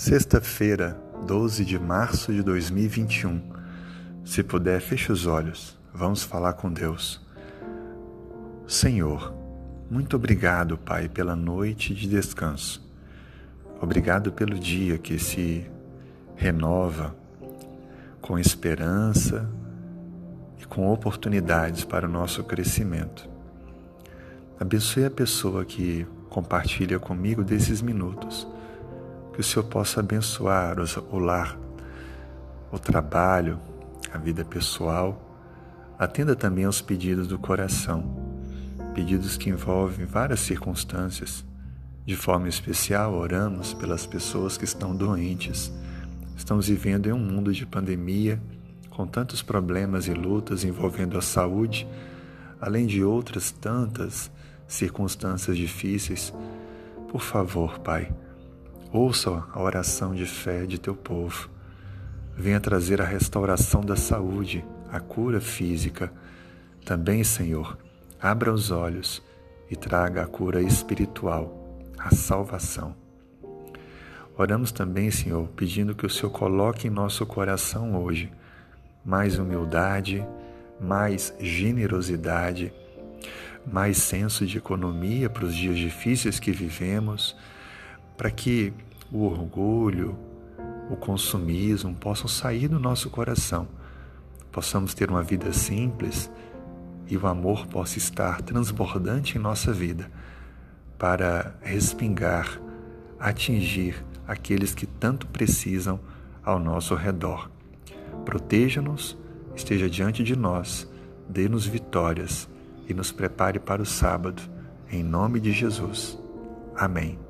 Sexta-feira, 12 de março de 2021. Se puder, feche os olhos. Vamos falar com Deus. Senhor, muito obrigado, Pai, pela noite de descanso. Obrigado pelo dia que se renova com esperança e com oportunidades para o nosso crescimento. Abençoe a pessoa que compartilha comigo desses minutos que o Senhor possa abençoar o lar, o trabalho, a vida pessoal. Atenda também aos pedidos do coração, pedidos que envolvem várias circunstâncias. De forma especial, oramos pelas pessoas que estão doentes. Estamos vivendo em um mundo de pandemia, com tantos problemas e lutas envolvendo a saúde, além de outras tantas circunstâncias difíceis. Por favor, Pai, Ouça a oração de fé de teu povo. Venha trazer a restauração da saúde, a cura física. Também, Senhor, abra os olhos e traga a cura espiritual, a salvação. Oramos também, Senhor, pedindo que o Senhor coloque em nosso coração hoje mais humildade, mais generosidade, mais senso de economia para os dias difíceis que vivemos para que o orgulho, o consumismo possam sair do nosso coração, possamos ter uma vida simples e o amor possa estar transbordante em nossa vida para respingar, atingir aqueles que tanto precisam ao nosso redor. Proteja-nos, esteja diante de nós, dê-nos vitórias e nos prepare para o sábado. Em nome de Jesus. Amém.